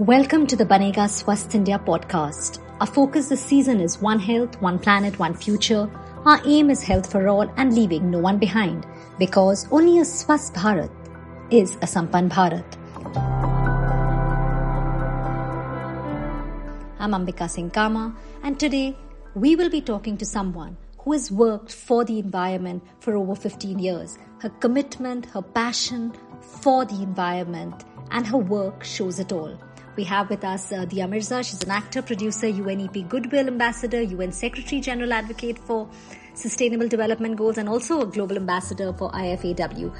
Welcome to the Banega Swasth India podcast. Our focus this season is One Health, One Planet, One Future. Our aim is health for all and leaving no one behind because only a Swasth Bharat is a Sampann Bharat. I'm Ambika Singh Kama and today we will be talking to someone who has worked for the environment for over 15 years. Her commitment, her passion for the environment and her work shows it all. We have with us uh, Dia Mirza. She's an actor, producer, UNEP Goodwill Ambassador, UN Secretary General Advocate for Sustainable Development Goals, and also a Global Ambassador for IFAW.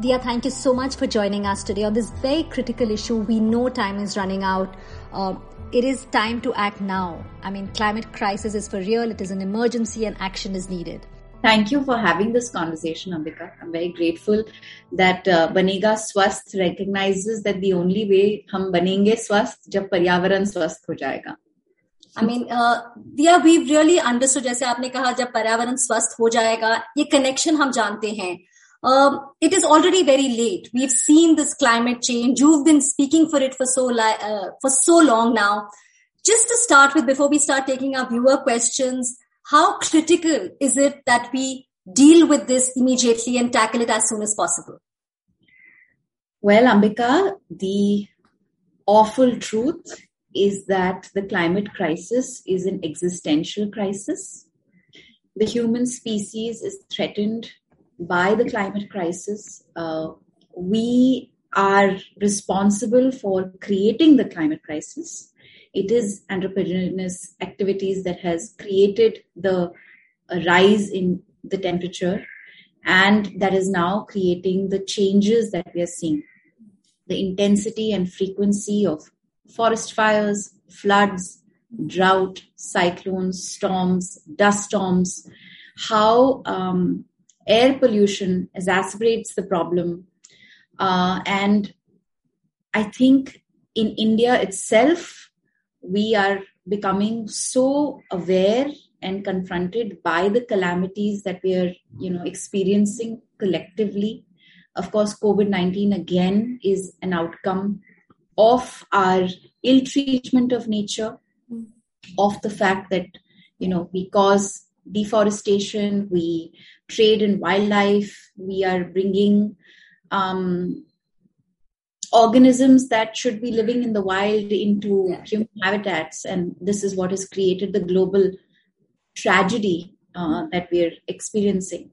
Dia, thank you so much for joining us today on this very critical issue. We know time is running out. Uh, it is time to act now. I mean, climate crisis is for real. It is an emergency and action is needed. Thank you for having this conversation, Ambika. I'm very grateful that uh, Banega Swasth recognizes that the only way hum banenge swast jab पर्यावरण swast ho jayega. I mean दिया we really understood जैसे आपने कहा जब पर्यावरण स्वस्थ हो जाएगा ये कनेक्शन हम जानते हैं it is already very late we have seen this climate change you been speaking for it for so for so long now just to start with, before we start taking our viewer questions, how critical is it that we deal with this immediately and tackle it as soon as possible? Well, Ambika, the awful truth is that the climate crisis is an existential crisis. The human species is threatened by the climate crisis. Uh, we are responsible for creating the climate crisis it is anthropogenous activities that has created the rise in the temperature and that is now creating the changes that we are seeing. The intensity and frequency of forest fires floods drought cyclones storms dust storms how um, air pollution exacerbates the problem uh, and i think in india itself we are becoming so aware and confronted by the calamities that we are you know experiencing collectively. Of course covid-19 again is an outcome of our ill treatment of nature of the fact that you know we cause deforestation we trade in wildlife we are bringing um, organisms that should be living in the wild into yeah. human habitats. And this is what has created the global tragedy uh, that we're experiencing.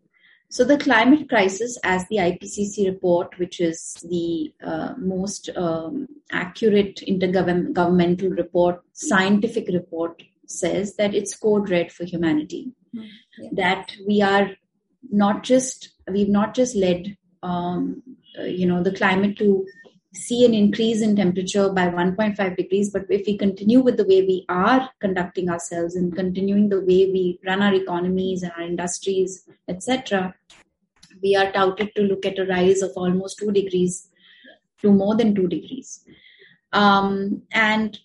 So, the climate crisis, as the IPCC report, which is the uh, most um, accurate intergovernmental report, scientific report, says that it's code red for humanity. Mm-hmm. Yeah. That we are not just, we've not just led, um, uh, you know, the climate to see an increase in temperature by 1.5 degrees but if we continue with the way we are conducting ourselves and continuing the way we run our economies and our industries etc we are touted to look at a rise of almost 2 degrees to more than 2 degrees. Um, and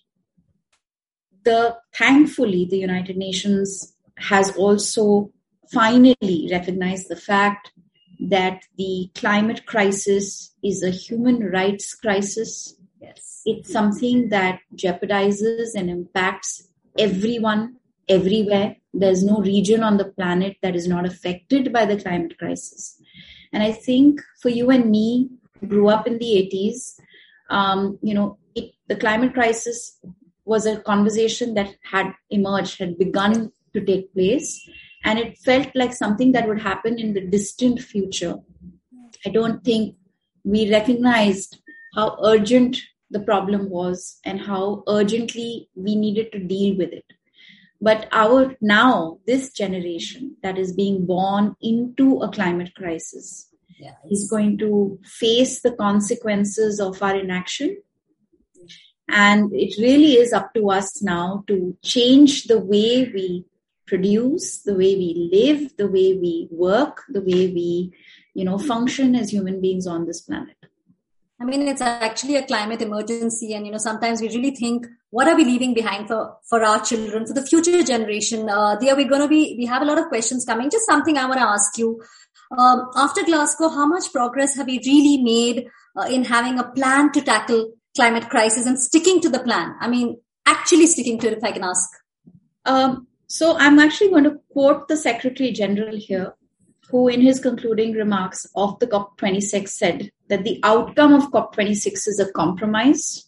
the thankfully the united nations has also finally recognized the fact that the climate crisis is a human rights crisis. Yes. It's something that jeopardizes and impacts everyone everywhere. There's no region on the planet that is not affected by the climate crisis. And I think for you and me, who grew up in the 80s, um, you know, it, the climate crisis was a conversation that had emerged, had begun to take place and it felt like something that would happen in the distant future. I don't think we recognized how urgent the problem was and how urgently we needed to deal with it. But our now, this generation that is being born into a climate crisis yeah, is going to face the consequences of our inaction. And it really is up to us now to change the way we produce, the way we live, the way we work, the way we, you know, function as human beings on this planet. I mean, it's actually a climate emergency. And, you know, sometimes we really think, what are we leaving behind for, for our children, for the future generation? Uh, there we're going to be, we have a lot of questions coming. Just something I want to ask you. Um, after Glasgow, how much progress have we really made uh, in having a plan to tackle climate crisis and sticking to the plan? I mean, actually sticking to it, if I can ask. Um, so I'm actually going to quote the Secretary General here, who, in his concluding remarks of the COP26, said that the outcome of COP26 is a compromise.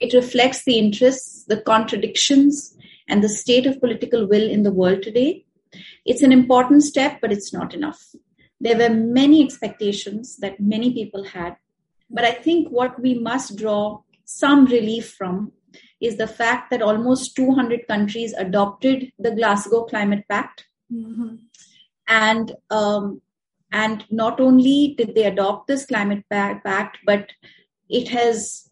It reflects the interests, the contradictions, and the state of political will in the world today. It's an important step, but it's not enough. There were many expectations that many people had, but I think what we must draw some relief from is the fact that almost 200 countries adopted the Glasgow Climate Pact. Mm-hmm. And um, and not only did they adopt this climate pact, but it has,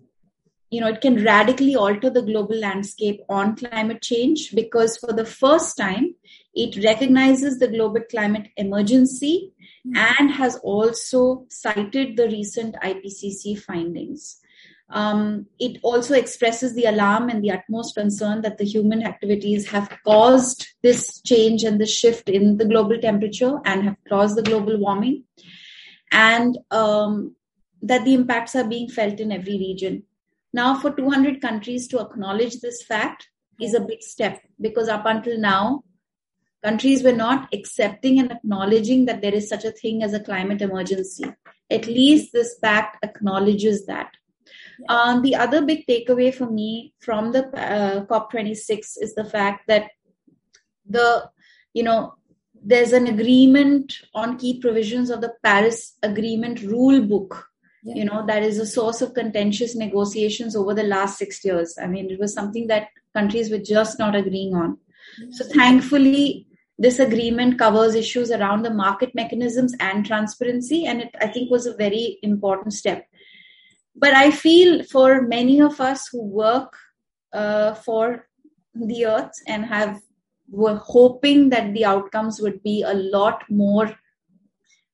you know, it can radically alter the global landscape on climate change because for the first time, it recognizes the global climate emergency mm-hmm. and has also cited the recent IPCC findings. Um, it also expresses the alarm and the utmost concern that the human activities have caused this change and the shift in the global temperature and have caused the global warming, and um, that the impacts are being felt in every region. Now, for 200 countries to acknowledge this fact is a big step because up until now, countries were not accepting and acknowledging that there is such a thing as a climate emergency. At least this pact acknowledges that. Um, the other big takeaway for me from the uh, COP26 is the fact that the, you know, there's an agreement on key provisions of the Paris Agreement rule book. Yeah. You know, that is a source of contentious negotiations over the last six years. I mean, it was something that countries were just not agreeing on. So, thankfully, this agreement covers issues around the market mechanisms and transparency, and it, I think, was a very important step but I feel for many of us who work uh, for the earth and have were hoping that the outcomes would be a lot more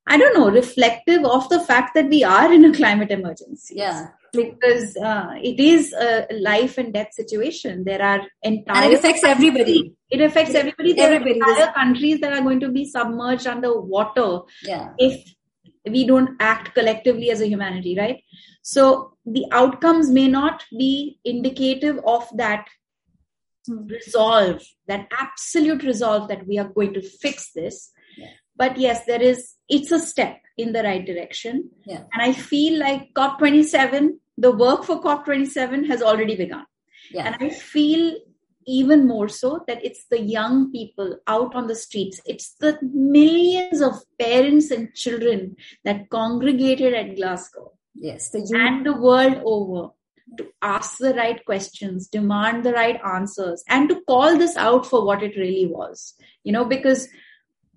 I don't know, reflective of the fact that we are in a climate emergency. Yeah. Because uh, it is a life and death situation. There are entire. And it affects everybody. It affects everybody. There everybody. are entire countries that are going to be submerged under water yeah. if we don't act collectively as a humanity, right? So the outcomes may not be indicative of that resolve, that absolute resolve that we are going to fix this. Yeah. But yes, there is, it's a step in the right direction. Yeah. And I feel like COP27, the work for COP27 has already begun. Yeah. And I feel even more so that it's the young people out on the streets. It's the millions of parents and children that congregated at Glasgow Yes, the and the world over to ask the right questions, demand the right answers, and to call this out for what it really was. You know, because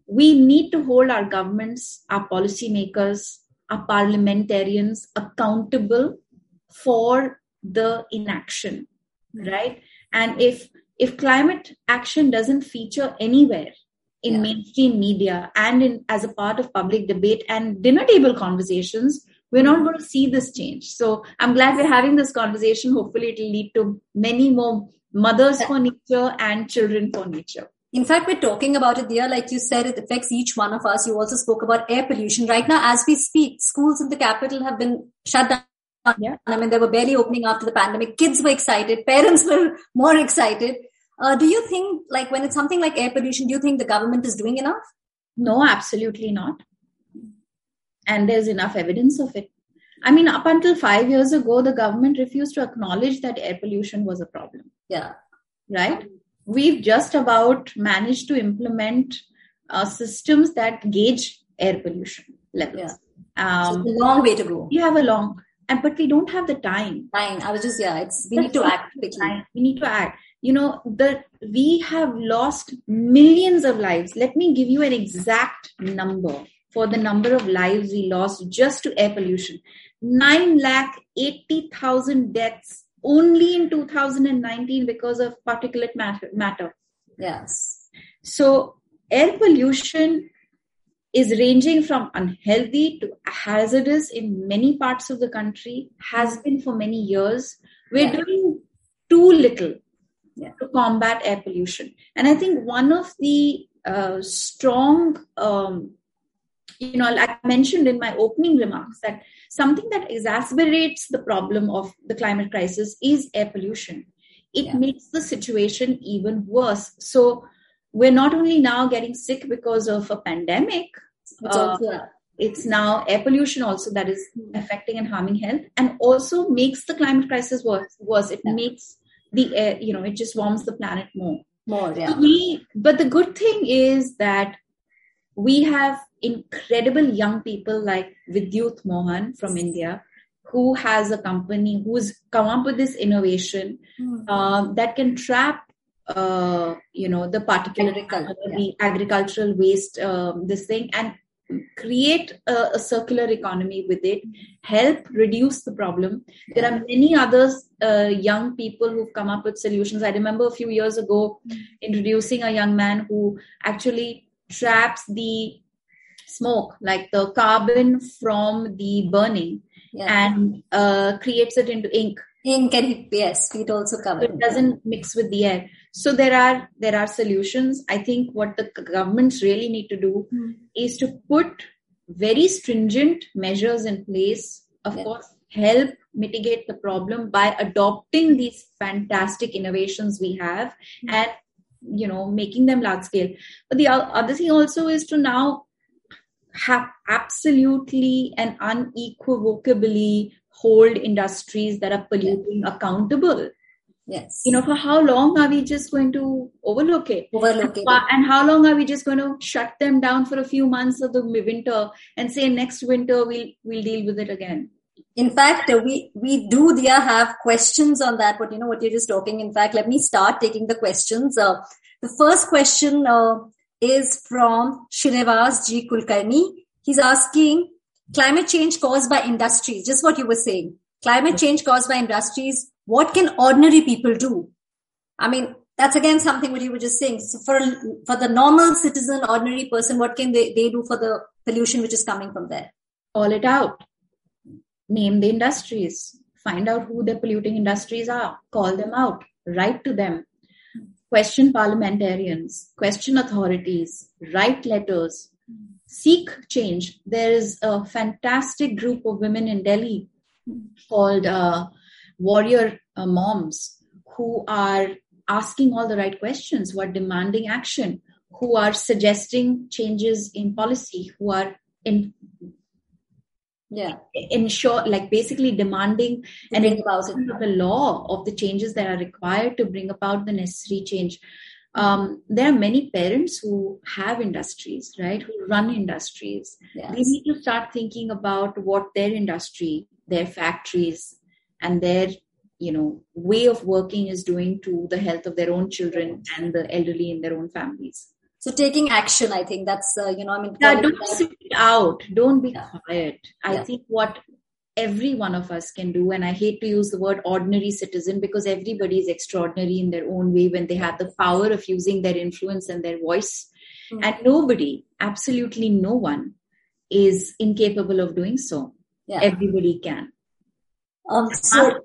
we need to hold our governments, our policymakers, our parliamentarians accountable for the inaction, right? And if if climate action doesn't feature anywhere in yeah. mainstream media and in as a part of public debate and dinner table conversations, we're not going to see this change. So I'm glad we're having this conversation. Hopefully, it'll lead to many more mothers for nature and children for nature. In fact, we're talking about it there. Like you said, it affects each one of us. You also spoke about air pollution. Right now, as we speak, schools in the capital have been shut down. Yeah. I mean, they were barely opening after the pandemic. Kids were excited. Parents were more excited. Uh, do you think, like, when it's something like air pollution, do you think the government is doing enough? No, absolutely not and there's enough evidence of it. I mean, up until five years ago, the government refused to acknowledge that air pollution was a problem. Yeah. Right? We've just about managed to implement uh, systems that gauge air pollution levels. Yeah. Um, so a long way to go. You have a long, and but we don't have the time. Time. I was just yeah. It's we That's need to act quickly. We need to act. You know, the we have lost millions of lives. Let me give you an exact number for the number of lives we lost just to air pollution. 9 lakh 80,000 deaths only in 2019 because of particulate matter. Yes. So air pollution is ranging from unhealthy to hazardous in many parts of the country, has been for many years. We're yeah. doing too little yeah. to combat air pollution. And I think one of the uh, strong um, you know, like I mentioned in my opening remarks, that something that exacerbates the problem of the climate crisis is air pollution. It yeah. makes the situation even worse. So we're not only now getting sick because of a pandemic, it's, uh, also, it's now air pollution also that is affecting and harming health, and also makes the climate crisis worse. Worse, it yeah. makes the air, you know, it just warms the planet more. More, yeah. We, but the good thing is that we have incredible young people like Vidyut Mohan from India, who has a company who's come up with this innovation mm. uh, that can trap uh, you know the particular Agriculture, uh, the yeah. agricultural waste um, this thing and create a, a, circular economy with it help reduce the problem there are many others uh, young people who've come up with solutions i remember a few years ago introducing a young man who actually traps the smoke like the carbon from the burning yeah. and uh, creates it into ink ink and yes it also covers it doesn't mix with the air so there are there are solutions i think what the governments really need to do mm. is to put very stringent measures in place of yes. course help mitigate the problem by adopting these fantastic innovations we have mm. and you know making them large scale but the other thing also is to now have absolutely and unequivocally hold industries that are polluting accountable Yes. You know, for how long are we just going to overlook it? Overlook it. And how long are we just going to shut them down for a few months of the winter and say next winter we'll we'll deal with it again? In fact, we we do there have questions on that. But you know what you're just talking. In fact, let me start taking the questions. Uh, the first question uh, is from Srinivas G Kulkarni. He's asking climate change caused by industries. Just what you were saying. Climate change caused by industries what can ordinary people do? I mean, that's again something what you were just saying. So for for the normal citizen, ordinary person, what can they, they do for the pollution which is coming from there? Call it out. Name the industries. Find out who the polluting industries are. Call them out. Write to them. Question parliamentarians. Question authorities. Write letters. Seek change. There is a fantastic group of women in Delhi called uh, warrior uh, moms who are asking all the right questions, who are demanding action, who are suggesting changes in policy, who are in yeah. ensure like basically demanding and about the law of the changes that are required to bring about the necessary change um, there are many parents who have industries right who run industries yes. they need to start thinking about what their industry their factories and their you know way of working is doing to the health of their own children and the elderly in their own families so taking action i think that's uh, you know i mean yeah, don't sit out don't be yeah. quiet i yeah. think what every one of us can do and i hate to use the word ordinary citizen because everybody is extraordinary in their own way when they have the power of using their influence and their voice mm-hmm. and nobody absolutely no one is incapable of doing so yeah. everybody can um, so,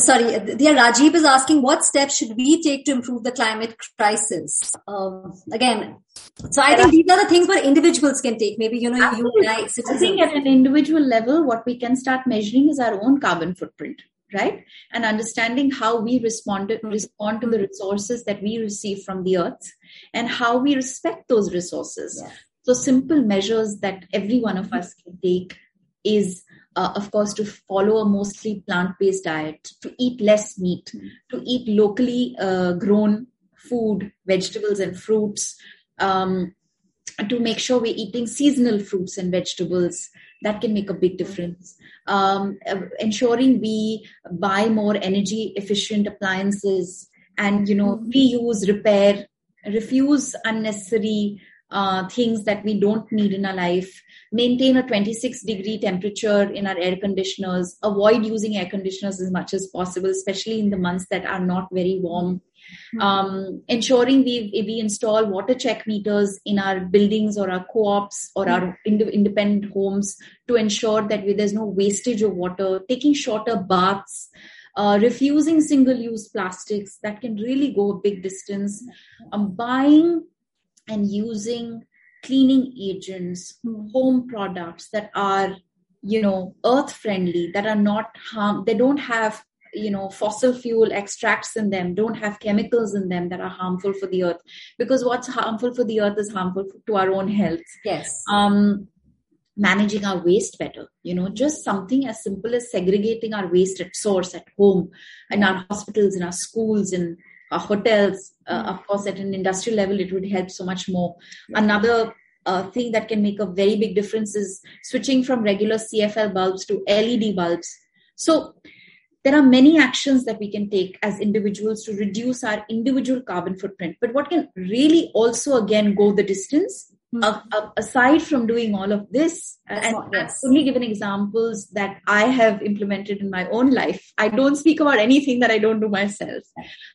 sorry, dear Rajiv is asking what steps should we take to improve the climate crisis? Um, again, so I think these are the things where individuals can take. Maybe you know, you and I, I think at an individual level, what we can start measuring is our own carbon footprint, right? And understanding how we respond to, respond to the resources that we receive from the earth, and how we respect those resources. Yeah. So simple measures that every one of us can take is uh, of course, to follow a mostly plant based diet, to eat less meat, mm. to eat locally uh, grown food, vegetables, and fruits, um, to make sure we're eating seasonal fruits and vegetables. That can make a big difference. Um, uh, ensuring we buy more energy efficient appliances and, you know, mm. reuse, repair, refuse unnecessary uh, things that we don't need in our life. Maintain a 26 degree temperature in our air conditioners. Avoid using air conditioners as much as possible especially in the months that are not very warm. Mm-hmm. um, ensuring we we install water check meters in our buildings or our co-ops or mm-hmm. our ind- independent homes to ensure that we, there's no wastage of water. Taking shorter baths uh, refusing single-use plastics that can really go a big distance. Um, buying and using cleaning agents, home products that are, you know, earth friendly, that are not harm, they don't have you know fossil fuel extracts in them don't have chemicals in them that are harmful for the earth. Because what's harmful for the earth is harmful to our own health. Yes. Um managing our waste better you know just something as simple as segregating our waste at source at home in our hospitals in our schools in our hotels uh, of course at an industrial level it would help so much more. Another uh, thing that can make a very big difference is switching from regular cfl bulbs to led bulbs. So there are many actions that we can take as individuals to reduce our individual carbon footprint. But what can really also again go the distance Mm-hmm. Uh, uh, aside from doing all of this, That's and I've only given examples that I have implemented in my own life. I don't speak about anything that I don't do myself.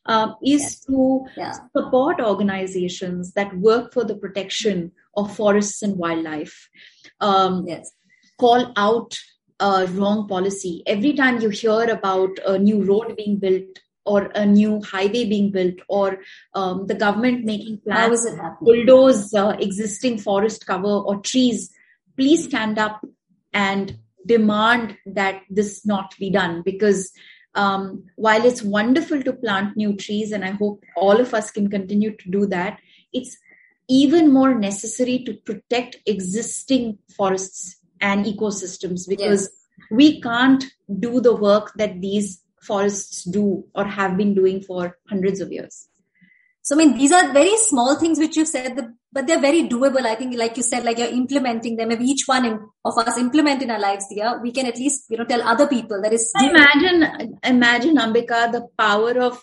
Um, is yes. to yeah. support organizations that work for the protection of forests and wildlife. Um, yes. Call out a wrong policy. Every time you hear about a new road being built or a new highway being built or um, the government making plans to bulldoze uh, existing forest cover or trees, please stand up and demand that this not be done. Because um, while it's wonderful to plant new trees and i hope all of us can continue to do that it's even more necessary to protect existing forests and ecosystems. Because yes. we can't do the work that these forests do or have been doing for hundreds of years. So, I mean, these are very small things which you've said, but they're very doable. I think, like you said, like you're implementing them. If each one of us implement in our lives, dear, we can at least, you know, tell other people that is. Imagine, imagine, Ambika, the power of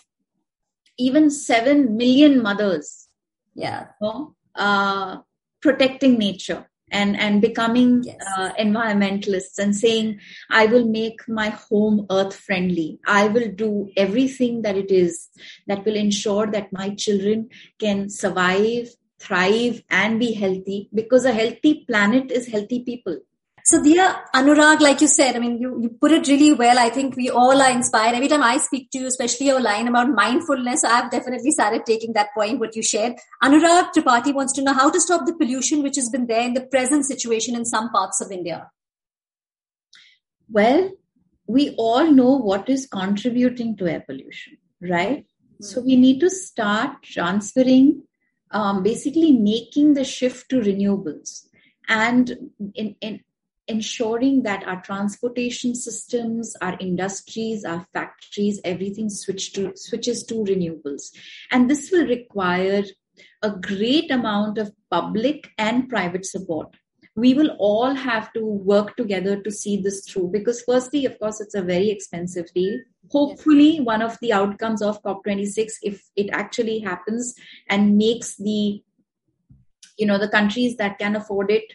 even 7 million mothers. Yeah. You know, uh, protecting nature and and becoming yes. uh, environmentalists and saying i will make my home earth friendly i will do everything that it is that will ensure that my children can survive thrive and be healthy because a healthy planet is healthy people so, dear Anurag, like you said, I mean, you, you put it really well. I think we all are inspired. Every time I speak to you, especially your line about mindfulness, I've definitely started taking that point, what you shared. Anurag Tripathi wants to know how to stop the pollution which has been there in the present situation in some parts of India. Well, we all know what is contributing to air pollution, right? Mm-hmm. So we need to start transferring, um, basically making the shift to renewables. And in, in ensuring that our transportation systems, our industries, our factories, everything switch to, switches to renewables. And this will require a great amount of public and private support. We will all have to work together to see this through because, firstly, of course, it's a very expensive deal. Hopefully, one of the outcomes of COP26, if it actually happens and makes the you know the countries that can afford it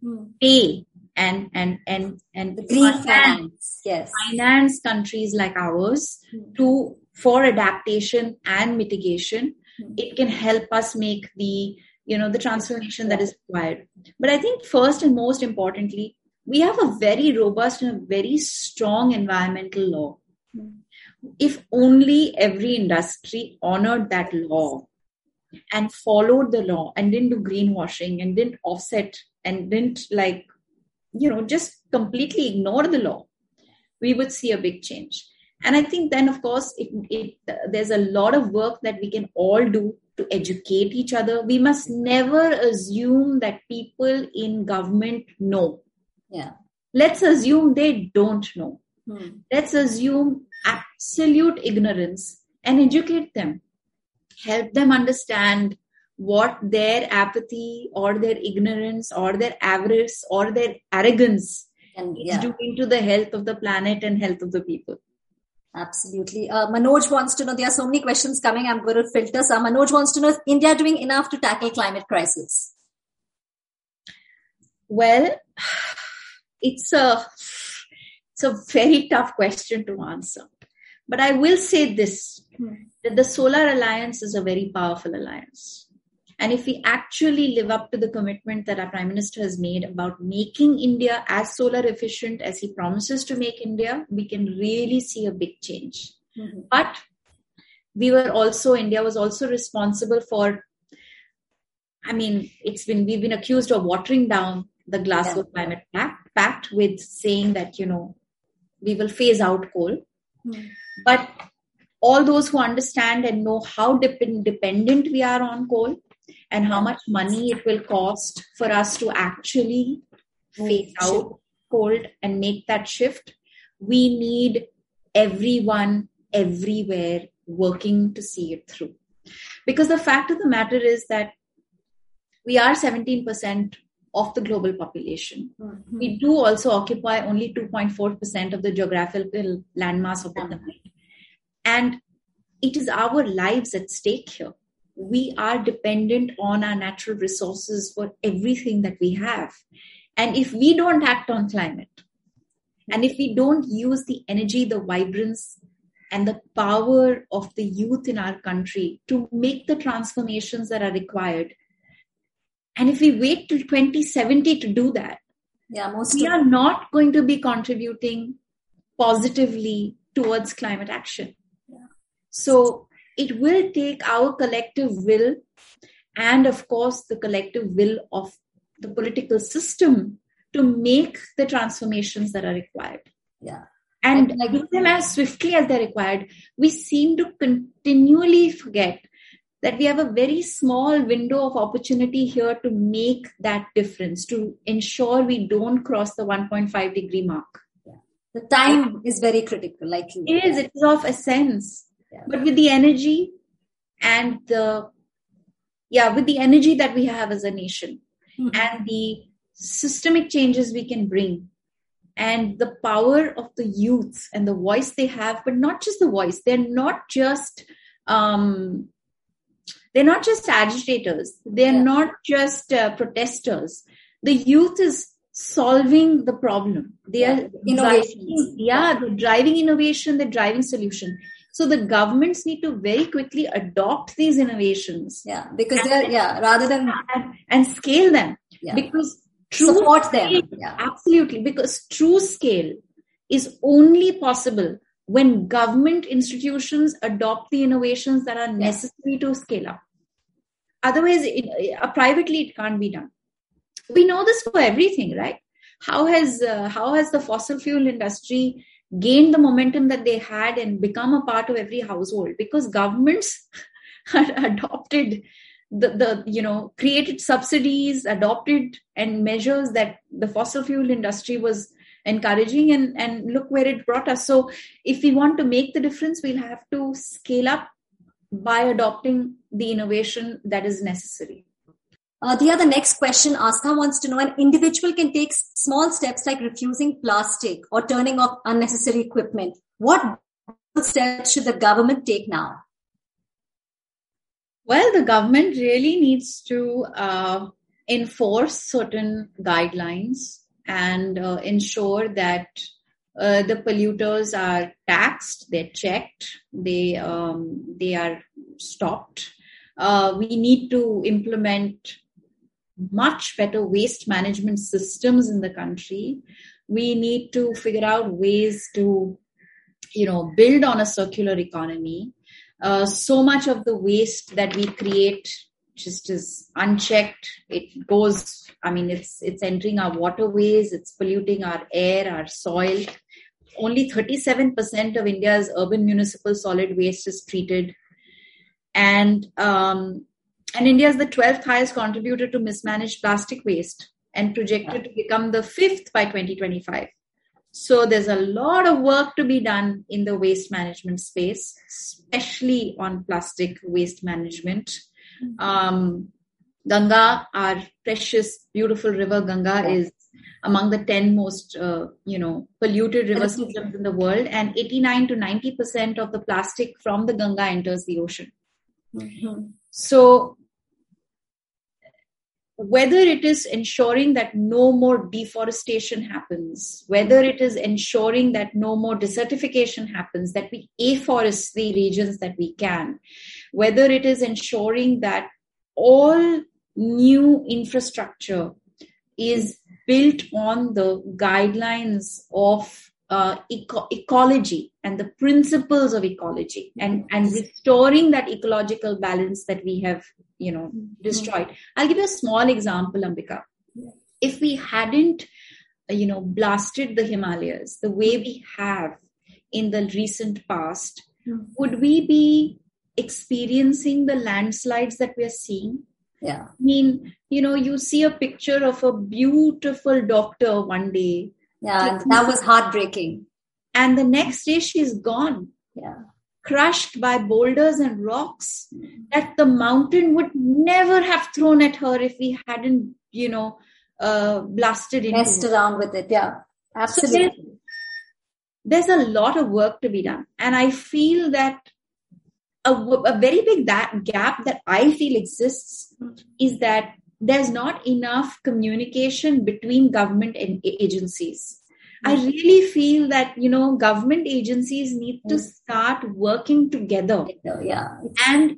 hmm. pay and and and and the green finance, yes finance countries like ours mm-hmm. to for adaptation and mitigation mm-hmm. it can help us make the you know the transformation that is required but i think first and most importantly we have a very robust and a very strong environmental law mm-hmm. if only every industry honored that law and followed the law and didn't do greenwashing and didn't offset and didn't like you know just completely ignore the law we would see a big change. And i think then of course it, it, there's a lot of work that we can all do to educate each other. We must never assume that people in government know. Yeah. Let's assume they don't know. Hmm. let's assume absolute ignorance and educate them. Help them understand what their apathy or their ignorance or their avarice or their arrogance and, yeah. is doing to the health of the planet and health of the people. Absolutely. Uh, Manoj wants to know, there are so many questions coming. I'm going to filter some. Manoj wants to know, is India doing enough to tackle climate crisis? Well, it's a, it's a very tough question to answer. But I will say this, hmm. that the Solar Alliance is a very powerful alliance and if we actually live up to the commitment that our Prime Minister has made about making India as solar efficient as he promises to make India, we can really see a big change. Mm-hmm. But we were also, India was also responsible for I mean, it's been we've been accused of watering down the Glasgow yeah. Climate Pact, Pact with saying that you know we will phase out coal, mm. but all those who understand and know how dependent we are on coal and how much money it will cost for us to actually phase out coal and make that shift, we need everyone everywhere working to see it through. Because the fact of the matter is that we are 17% of the global population. Mm-hmm. We do also occupy only 2.4% of the geographical landmass of the planet. And it is our lives at stake here. We are dependent on our natural resources for everything that we have. And if we don't act on climate, and if we don't use the energy, the vibrance, and the power of the youth in our country to make the transformations that are required, and if we wait till 2070 to do that, yeah, most we are not going to be contributing positively towards climate action. Yeah. So it will take our collective will and, of course, the collective will of the political system to make the transformations that are required. Yeah. And like, do them as swiftly as they're required. We seem to continually forget that we have a very small window of opportunity here to make that difference, to ensure we don't cross the 1.5 degree mark. Yeah. The time is very critical, like you. It is, it is of essence. Yeah. But with the energy and the, yeah, with the energy that we have as a nation mm-hmm. and the systemic changes we can bring and the power of the youth and the voice they have, but not just the voice, they're not just um, they're not just agitators. They're yeah. not just uh, protesters. The youth is solving the problem. They yeah. are driving, yeah, they're driving innovation. They're driving solution. So the governments need to very quickly adopt these innovations. Yeah, because and, they're yeah rather than and, and scale them. Yeah. Because true support them. Yeah. Absolutely, because true scale is only possible when government institutions adopt the innovations that are necessary to scale up. Otherwise, it, uh, privately, it can't be done. We know this for everything, right? How has uh, how has the fossil fuel industry gained the momentum that they had and become a part of every household? Because governments adopted the, the you know created subsidies, adopted and measures that the fossil fuel industry was encouraging and and look where it brought us so if we want to make the difference we'll have to scale up by adopting the innovation that is necessary uh, the other next question Aska wants to know an individual can take small steps like refusing plastic or turning off unnecessary equipment. What steps should the government take now? Well, the government really needs to uh, enforce certain guidelines and uh, ensure that uh, the polluters are taxed, they're checked, they um, they are stopped. Uh, we need to implement much better waste management systems in the country. We need to figure out ways to, you know, build on a circular economy. Uh, so much of the waste that we create just is unchecked. It goes, I mean, it's it's entering our waterways, it's polluting our air, our soil. Only 37% of India's urban municipal solid waste is treated. And um, and India is the 12th highest contributor to mismanaged plastic waste and projected to become the fifth by 2025. So there's a lot of work to be done in the waste management space, especially on plastic waste management. Um, Ganga, our precious, beautiful river Ganga, is among the 10 most, uh, you know, polluted river systems in the world, and 89 to 90 percent of the plastic from the Ganga enters the ocean. Mm-hmm. So, whether it is ensuring that no more deforestation happens, whether it is ensuring that no more desertification happens, that we afforest the regions that we can, whether it is ensuring that all new infrastructure is built on the guidelines of uh, eco- ecology and the principles of ecology and, and restoring that ecological balance that we have you know, mm-hmm. destroyed. I'll give you a small example, Ambika. If we hadn't, you know, blasted the Himalayas the way we have in the recent past, mm-hmm. would we be experiencing the landslides that we are seeing? Yeah. I mean, you know, you see a picture of a beautiful doctor one day, Yeah, that was heartbreaking. and the next day she's gone, Yeah. Crushed by boulders and rocks that the mountain would never have thrown at her if we hadn't, you know, uh, blasted into Messed it. around with it. Yeah. Absolutely. There's a lot of work to be done, and I feel that a very big that gap that I feel exists is that there's not enough communication between government and agencies. I really feel that you know government agencies need to start working together yeah. and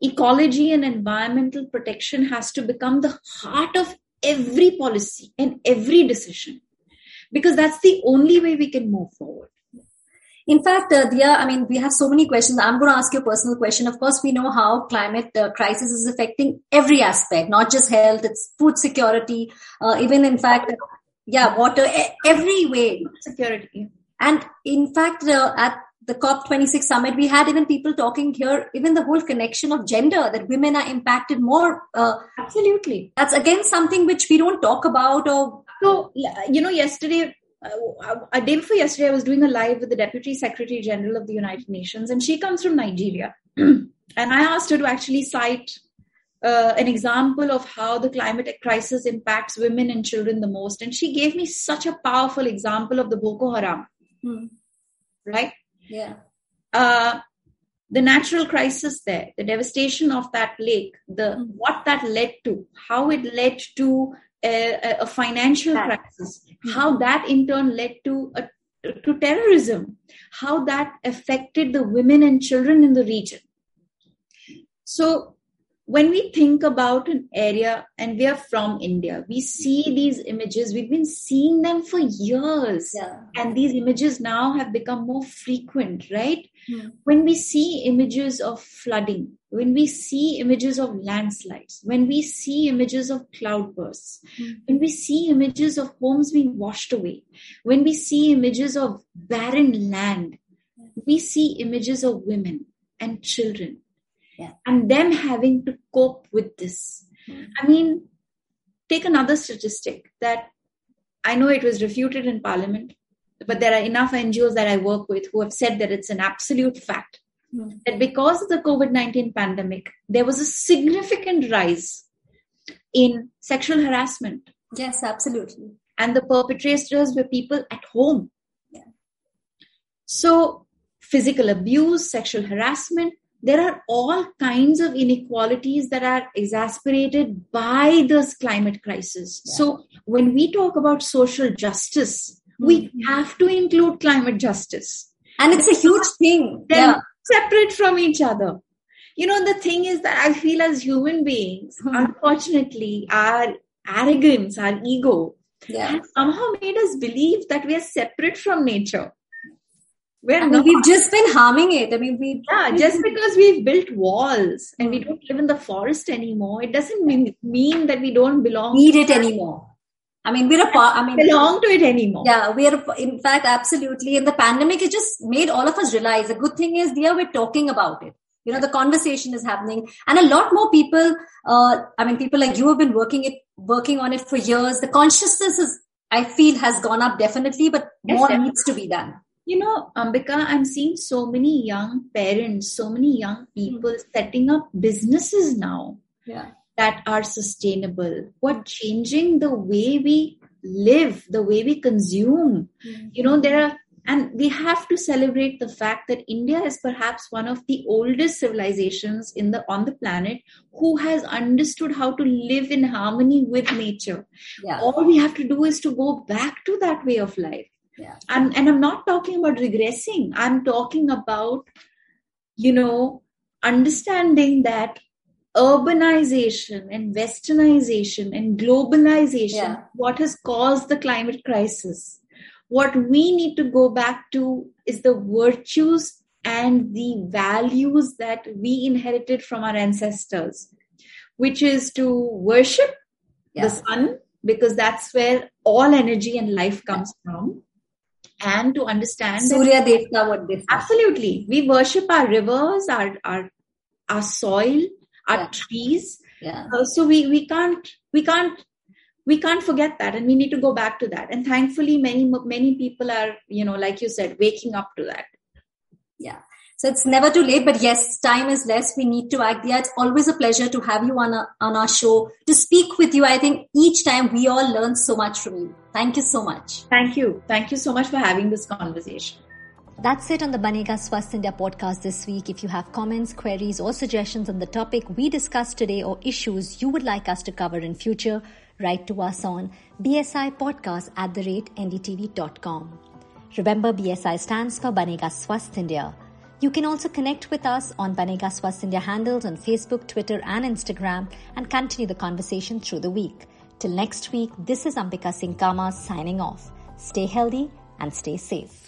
ecology and environmental protection has to become the heart of every policy and every decision because that's the only way we can move forward In fact, uh, Dia, I mean, we have so many questions. I'm going to ask you a personal question. Of course, we know how climate uh, crisis is affecting every aspect, not just health, it's food security, uh, even in fact, yeah, water, every way. security And in fact, uh, at the COP26 summit, we had even people talking here, even the whole connection of gender, that women are impacted more. Uh, absolutely that's again something which we don't talk about or so you know yesterday uh, a day before yesterday i was doing a live with the deputy secretary general of the united nations and she comes from nigeria and i asked her to actually cite uh, an example of how the climate crisis impacts women and children the most. And she gave me such a powerful example of the boko haram right? Yeah. uh, the natural crisis there, the devastation of that lake, the what that led to, how it led to a, a- financial That- crisis, how that in turn led to a, to terrorism, how that affected the women and children in the region. So when we think about an area and we are from India, we see these images, we've been seeing them for years Yeah. and these images now have become more frequent right Hmm. when we see images of flooding when we see images of landslides when we see images of cloudbursts Hmm. when we see images of homes being washed away when we see images of barren land we see images of women and children Yeah. and them having to cope with this i mean take another statistic that I know it was refuted in Parliament, but there are enough NGOs that I work with who have said that it's an absolute fact Hmm. that because of the COVID 19 pandemic, there was a significant rise in sexual harassment, Yes, absolutely. and the perpetrators were people at home. Yeah. So, physical abuse, sexual harassment, there are all kinds of inequalities that are exasperated by this climate crisis. Yeah. So, when we talk about social justice, we have to include climate justice. And it's a huge thing. They're Yeah. separate from each other. You know, the thing is that I feel as human beings, Hmm. unfortunately, our arrogance, our ego, Yeah. has somehow made us believe that we are separate from nature. We're I mean, not. we've just been harming it. I mean, we Yeah, just because we've built walls and we don't live in the forest anymore, it doesn't mean, mean that we don't belong need it anymore. I mean, we're a part. I mean, belong to it anymore. yeah, we are. In fact, absolutely. And the pandemic, it just made all of us realize. The good thing is, yeah, we're talking about it. You know, the conversation is happening, and a lot more people. Uh, I mean, people like you have been working it, working on it for years. The consciousness is, I feel, has gone up definitely, but Yes, more definitely. needs to be done. You know, Ambika, I'm seeing so many young parents, so many young hmm. people setting up businesses now Yeah. that are sustainable, What changing the way we live, the way we consume. Hmm. You know, there are, and we have to celebrate the fact that India is perhaps one of the oldest civilizations in the on the planet who has understood how to live in harmony with nature. Yeah. All we have to do is to go back to that way of life. Yeah. And, and I'm not talking about regressing. I'm talking about, you know, understanding that urbanization and westernization and globalization Yeah. what has caused the climate crisis what we need to go back to is the virtues and the values that we inherited from our ancestors which is to worship Yeah. the sun because that's where all energy and life comes from, and to understand Surya Devta, what they absolutely we worship our rivers, our our our soil, our Yeah. trees. Yeah. Uh, so we we can't we can't we can't forget that and we need to go back to that and thankfully many many people are you know like you said waking up to that Yeah. So it's never too late, but yes, time is less. We need to act. Yeah, it's always a pleasure to have you on, a, on our show to speak with you. I think each time we all learn so much from you. Thank you so much. thank you thank you so much for having this conversation That's it on the Banega Swasth India podcast this week. If you have comments, queries, or suggestions on the topic we discussed today or issues you would like us to cover in future, write to us on bsi podcast at the rate ndtv.com. Remember, BSI stands for Banega Swasth India. You can also connect with us on Banega Swasth handles on Facebook, Twitter, and Instagram and continue the conversation through the week. Till next week, this is Ambika Singh Kama signing off. Stay healthy and stay safe.